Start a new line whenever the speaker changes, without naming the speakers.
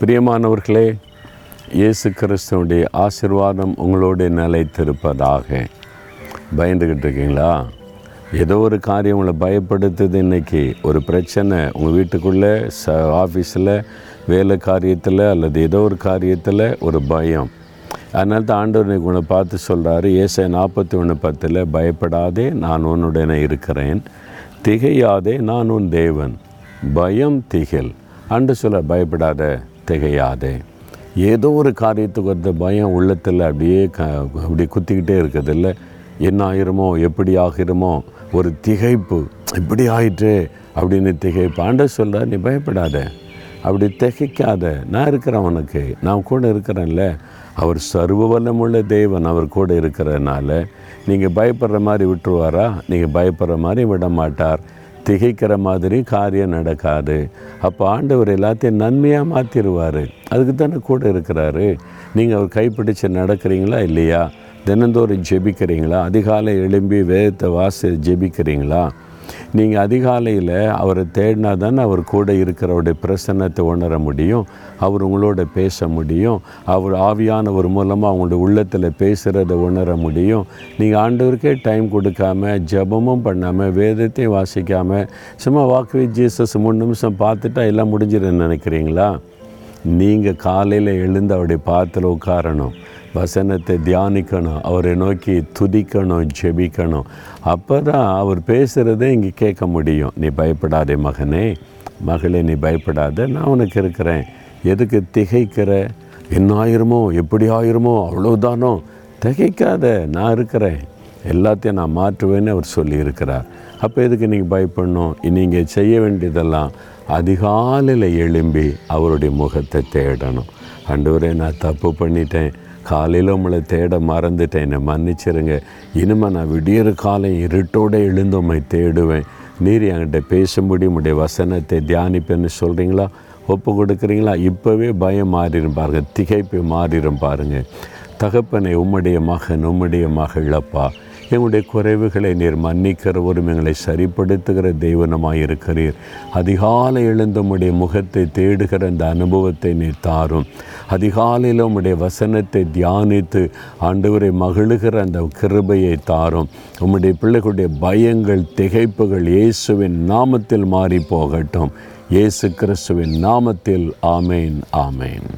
பிரியமானவர்களே இயேசு கிறிஸ்தனுடைய ஆசிர்வாதம் உங்களோட நிலைத்திருப்பதாக பயந்துக்கிட்டு இருக்கீங்களா? ஏதோ ஒரு காரியம் உங்களை பயப்படுத்துது இன்னைக்கு. ஒரு பிரச்சனை உங்கள் வீட்டுக்குள்ளே ச ஆஃபீஸில் வேலை காரியத்தில் அல்லது ஏதோ ஒரு காரியத்தில் ஒரு பயம். அதனால தான் ஆண்டவர் இன்றைக்கி உன்னை பார்த்து சொல்கிறாரு ஏசை நாற்பத்தி ஒன்று பத்தில் பயப்படாதே நான் உன்னுடனே இருக்கிறேன். திகையாதே நான் உன் தேவன். பயம் திகில் அன்று சொல்ல பயப்படாத திகையாதே ஏதோ ஒரு காரியத்துக்கு வந்த பயம் உள்ளத்தில் அப்படியே க அப்படியே குத்திக்கிட்டே இருக்கிறதில்ல. என்ன ஆயிருமோ எப்படி ஆகிருமோ ஒரு திகைப்பு இப்படி ஆயிற்று அப்படின்னு திகைப்பு. ஆண்ட சொல்ல நீ பயப்படாத அப்படி திகைக்காத. நான் இருக்கிறேன் உனக்கு நான் கூட இருக்கிறேன்ல. அவர் சர்வ வல்லமுள்ள தேவன் அவர் கூட இருக்கிறதுனால நீங்கள் பயப்படுற மாதிரி விட்டுருவாரா? நீங்கள் பயப்படுற மாதிரி விட மாட்டார் திகைக்கிற மாதிரி காரியம் நடக்காது. அப்போ ஆண்டவர் எல்லாத்தையும் நன்மையாக மாற்றிடுவார் அதுக்கு தானே கூட இருக்கிறாரு. நீங்கள் அவர் கைப்பிடிச்சு நடக்கிறீங்களா இல்லையா? தினந்தோறும் ஜெபிக்கிறீங்களா? அதிகாலை எழும்பி வேதத்தை வாசி ஜெபிக்கிறீங்களா? நீங்கள் அதிகாலையில் அவரை தேடினா தானே அவர் கூட இருக்கிறவருடைய பிரசன்னத்தை உணர முடியும் அவர் உங்களோட பேச முடியும் அவர் ஆவியானவர் மூலமாக அவங்களுடைய உள்ளத்தில் பேசுகிறத உணர முடியும். நீங்கள் ஆண்டவருக்கே டைம் கொடுக்காம ஜெபமும் பண்ணாமல் வேதத்தையும் வாசிக்காமல் சும்மா வாக்கு ஜீசஸ் மூணு நிமிஷம் பார்த்துட்டா எல்லாம் முடிஞ்சிருன்னு நினைக்கிறீங்களா? நீங்கள் காலையில் எழுந்து அவருடைய பாத்தில் உட்காரணும். வசனத்தை தியானிக்கணும் அவரை நோக்கி துதிக்கணும் ஜெபிக்கணும். அப்போ தான் அவர் பேசுகிறதே இங்கே கேட்க முடியும். நீ பயப்படாதே மகனே மகளே நீ பயப்படாத நான் உனக்கு இருக்கிறேன். எதுக்கு திகைக்கிற? என்ன ஆயிருமோ எப்படி ஆயிருமோ அவ்வளோதானோ திகைக்காத நான் இருக்கிறேன். எல்லாத்தையும் நான் மாற்றுவேன்னு அவர் சொல்லியிருக்கிறார். அப்போ எதுக்கு நீங்கள் பயப்படணும்? நீங்கள் செய்ய வேண்டியதெல்லாம் அதிகாலையில் எழும்பி அவருடைய முகத்தை தேடணும். அண்டு நான் தப்பு பண்ணிட்டேன். காலையில் உங்களை தேட மறந்துட்டேன். என்னை மன்னிச்சிருங்க. இனிமேல் நான் விடியற காலம் இருட்டோடு எழுந்து உண்மை தேடுவேன். நீர் என்கிட்ட பேசும்படி உங்களுடைய வசனத்தை தியானிப்பேன்னு சொல்கிறீங்களா ஒப்பு கொடுக்குறீங்களா? இப்போவே பயம் மாறிடும் பாருங்கள் திகைப்பு மாறிடும் பாருங்கள் தகப்பனை உம்முடைய மகன் உம்முடைய மகளப்பா எங்களுடைய குறைவுகளை நீர் மன்னிக்கிறவரும் எங்களை சரிப்படுத்துகிற தெய்வனமாக இருக்கிறீர். அதிகாலை எழுந்த உடைய முகத்தை தேடுகிற அந்த அனுபவத்தை நீர் தாரும். அதிகாலையில் உம்முடைய வசனத்தை தியானித்து ஆண்டவரை மகிழுகிற அந்த கிருபையை தாரும். உம்முடைய பிள்ளைகளுடைய பயங்கள் திகைப்புகள் இயேசுவின் நாமத்தில் மாறி போகட்டும். இயேசு கிறிஸ்துவின் நாமத்தில் ஆமேன் ஆமேன்.